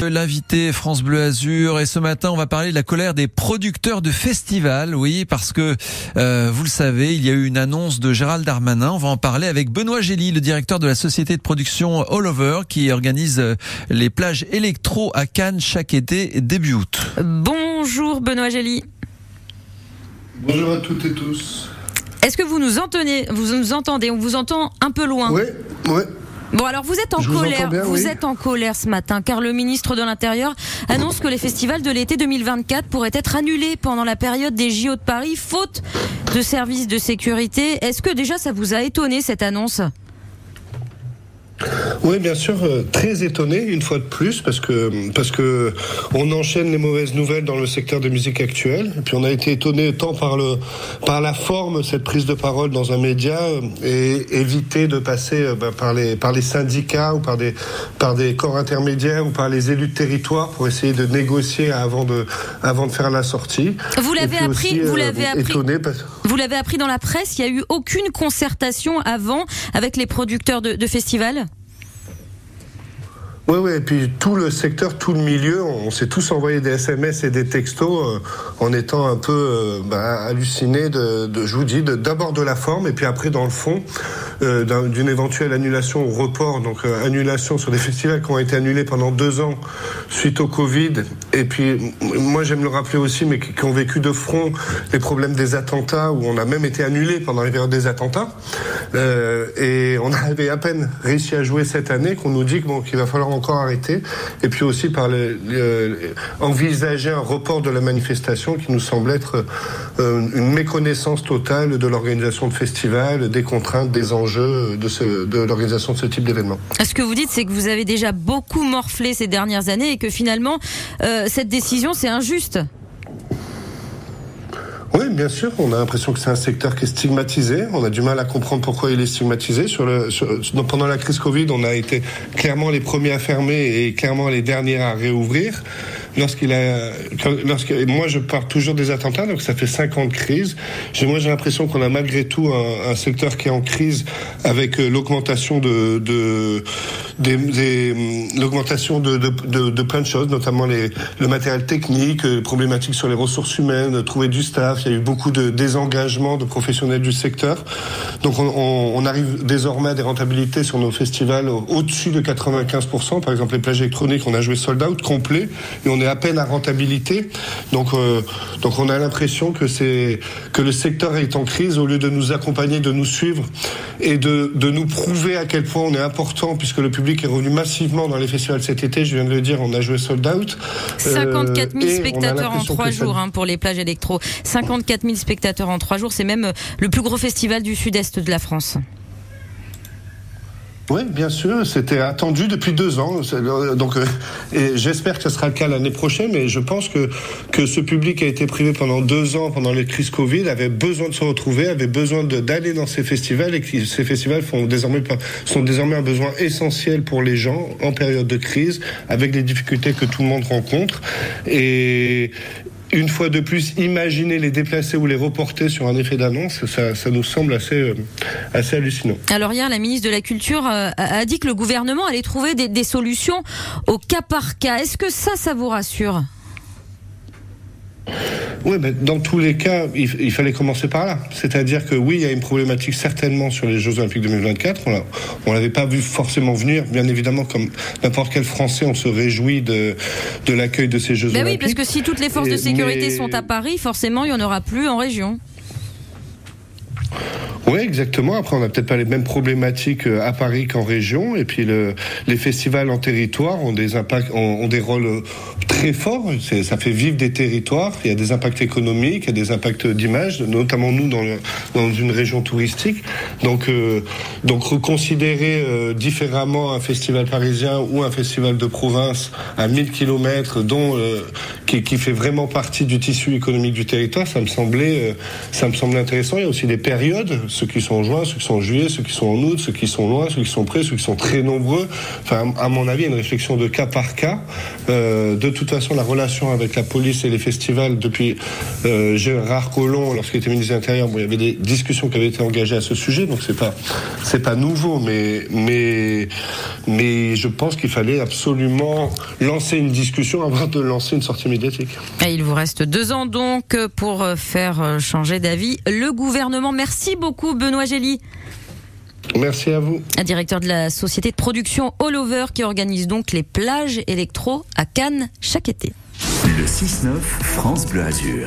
L'invité France Bleu Azur et ce matin on va parler de la colère des producteurs de festivals, oui parce que euh, vous le savez il y a eu une annonce de Gérald Darmanin, on va en parler avec Benoît Gély, le directeur de la société de production All Over qui organise euh, les plages électro à Cannes chaque été début août. Bonjour Benoît Gély. Bonjour à toutes et tous. Est-ce que vous nous entendez Vous nous entendez? On vous entend un peu loin. Oui, oui. Bon alors vous êtes en Je colère, bien, vous oui. êtes en colère ce matin car le ministre de l'Intérieur annonce que les festivals de l'été 2024 pourraient être annulés pendant la période des JO de Paris faute de services de sécurité. Est-ce que déjà ça vous a étonné cette annonce? Oui, bien sûr, euh, très étonné une fois de plus parce que parce que on enchaîne les mauvaises nouvelles dans le secteur de musique actuelle. Et puis on a été étonné tant par le par la forme cette prise de parole dans un média euh, et éviter de passer euh, bah, par les par les syndicats ou par des par des corps intermédiaires ou par les élus de territoire pour essayer de négocier avant de avant de faire la sortie. Vous l'avez appris, aussi, vous euh, l'avez appris. étonné parce Vous l'avez appris dans la presse, il n'y a eu aucune concertation avant avec les producteurs de, de festivals? Oui, oui, et puis tout le secteur, tout le milieu, on s'est tous envoyé des SMS et des textos euh, en étant un peu euh, bah, hallucinés de, je vous dis, d'abord de, la forme et puis après dans le fond euh, d'un- d'une éventuelle annulation ou report, donc euh, annulation sur des festivals qui ont été annulés pendant deux ans suite au Covid. Et puis moi j'aime le rappeler aussi, mais qui, ont vécu de front les problèmes des attentats où on a même été annulé pendant les périodes des attentats. Et on avait à peine réussi à jouer cette année qu'on nous dit que, bon, qu'il va falloir encore arrêter. Et puis aussi par envisager un report de la manifestation qui nous semble être euh, une méconnaissance totale de l'organisation de festivals, des contraintes, des enjeux de, l'organisation de ce type d'événement. Ce que vous dites, c'est que vous avez déjà beaucoup morflé ces dernières années et que finalement, euh, cette décision, c'est injuste. Bien sûr. On a l'impression que c'est un secteur qui est stigmatisé. On a du mal à comprendre pourquoi il est stigmatisé. Pendant la crise Covid, on a été clairement les premiers à fermer et clairement les derniers à réouvrir. Lorsqu'il a, lorsque, moi, je parle toujours des attentats, donc ça fait cinq ans de crise. Moi, j'ai l'impression qu'on a malgré tout un, secteur qui est en crise avec euh, l'augmentation de, l'augmentation de, plein de choses, notamment les, le matériel technique, euh, problématiques sur les ressources humaines, trouver du staff. Il y a eu beaucoup de désengagement de professionnels du secteur. Donc on, arrive désormais à des rentabilités sur nos festivals au- au-dessus de 95%. Par exemple, les plages électroniques, on a joué sold out complet et on est à peine à rentabilité. Donc, euh, donc on a l'impression que c'est que le secteur est en crise au lieu de nous accompagner, de nous suivre et de, de nous prouver à quel point on est important puisque le public est revenu massivement dans les festivals cet été. Je viens de le dire, on a joué sold out. Euh, 54 000 et on a spectateurs en trois ça- jours hein, pour les plages électro. 54 000 spectateurs en trois jours, c'est même euh, le plus gros festival du sud-est de la France. Oui, bien sûr, c'était attendu depuis deux ans. Le- Donc, euh, j'espère que ce sera le cas l'année prochaine. Mais je pense que que ce public a été privé pendant deux ans, pendant les crises Covid, avait besoin de se retrouver, avait besoin d'aller dans ces festivals et que ces festivals font désormais sont désormais un besoin essentiel pour les gens en période de crise, avec les difficultés que tout le monde rencontre. Et une fois de plus, imaginer les déplacer ou les reporter sur un effet d'annonce, ça, nous semble assez, euh, assez hallucinant. Alors hier, la ministre de la Culture euh, a dit que le gouvernement allait trouver des solutions au cas par cas. Est-ce que ça, ça vous rassure? Oui, mais dans tous les cas, il, il fallait commencer par là. C'est-à-dire que oui, il y a une problématique certainement sur les Jeux Olympiques 2024. On on l'avait pas vu forcément venir. Bien évidemment, comme n'importe quel Français, on se réjouit de, de l'accueil de ces Jeux Ben oui, Olympiques. parce que si toutes les forces de sécurité mais- sont à Paris, forcément, il n'y en aura plus en région. Oui, exactement. Après, on n'a peut-être pas les mêmes problématiques euh, à Paris qu'en région. Et puis, le, les festivals en territoire ont des impacts, ont, des rôles euh, très forts. Ça fait vivre des territoires. Il y a des impacts économiques, il y a des impacts d'image, notamment nous dans, une région touristique. Donc, euh, donc reconsidérer différemment un festival parisien ou un festival de province à 1000 kilomètres, dont qui, qui fait vraiment partie du tissu économique du territoire, ça me semblait, euh, ça me semble intéressant. Il y a aussi des périodes ceux qui sont en juin, ceux qui sont en juillet, ceux qui sont en août, ceux qui sont loin, ceux qui sont près, ceux qui sont très nombreux. Enfin, à mon avis, une réflexion de cas par cas. Euh, de toute façon, la relation avec la police et les festivals depuis euh, Gérard Collomb, lorsqu'il était ministre de l'Intérieur, bon, il y avait des discussions qui avaient été engagées à ce sujet, donc c'est pas c'est pas nouveau, mais mais mais je pense qu'il fallait absolument lancer une discussion avant de lancer une sortie médiatique. Et il vous reste deux ans donc pour faire changer d'avis le gouvernement. Merci beaucoup Benoît Gély. Merci à vous. Un directeur de la société de production All Over qui organise donc les plages électro à Cannes chaque été. Le 6-9 France Bleu Azur.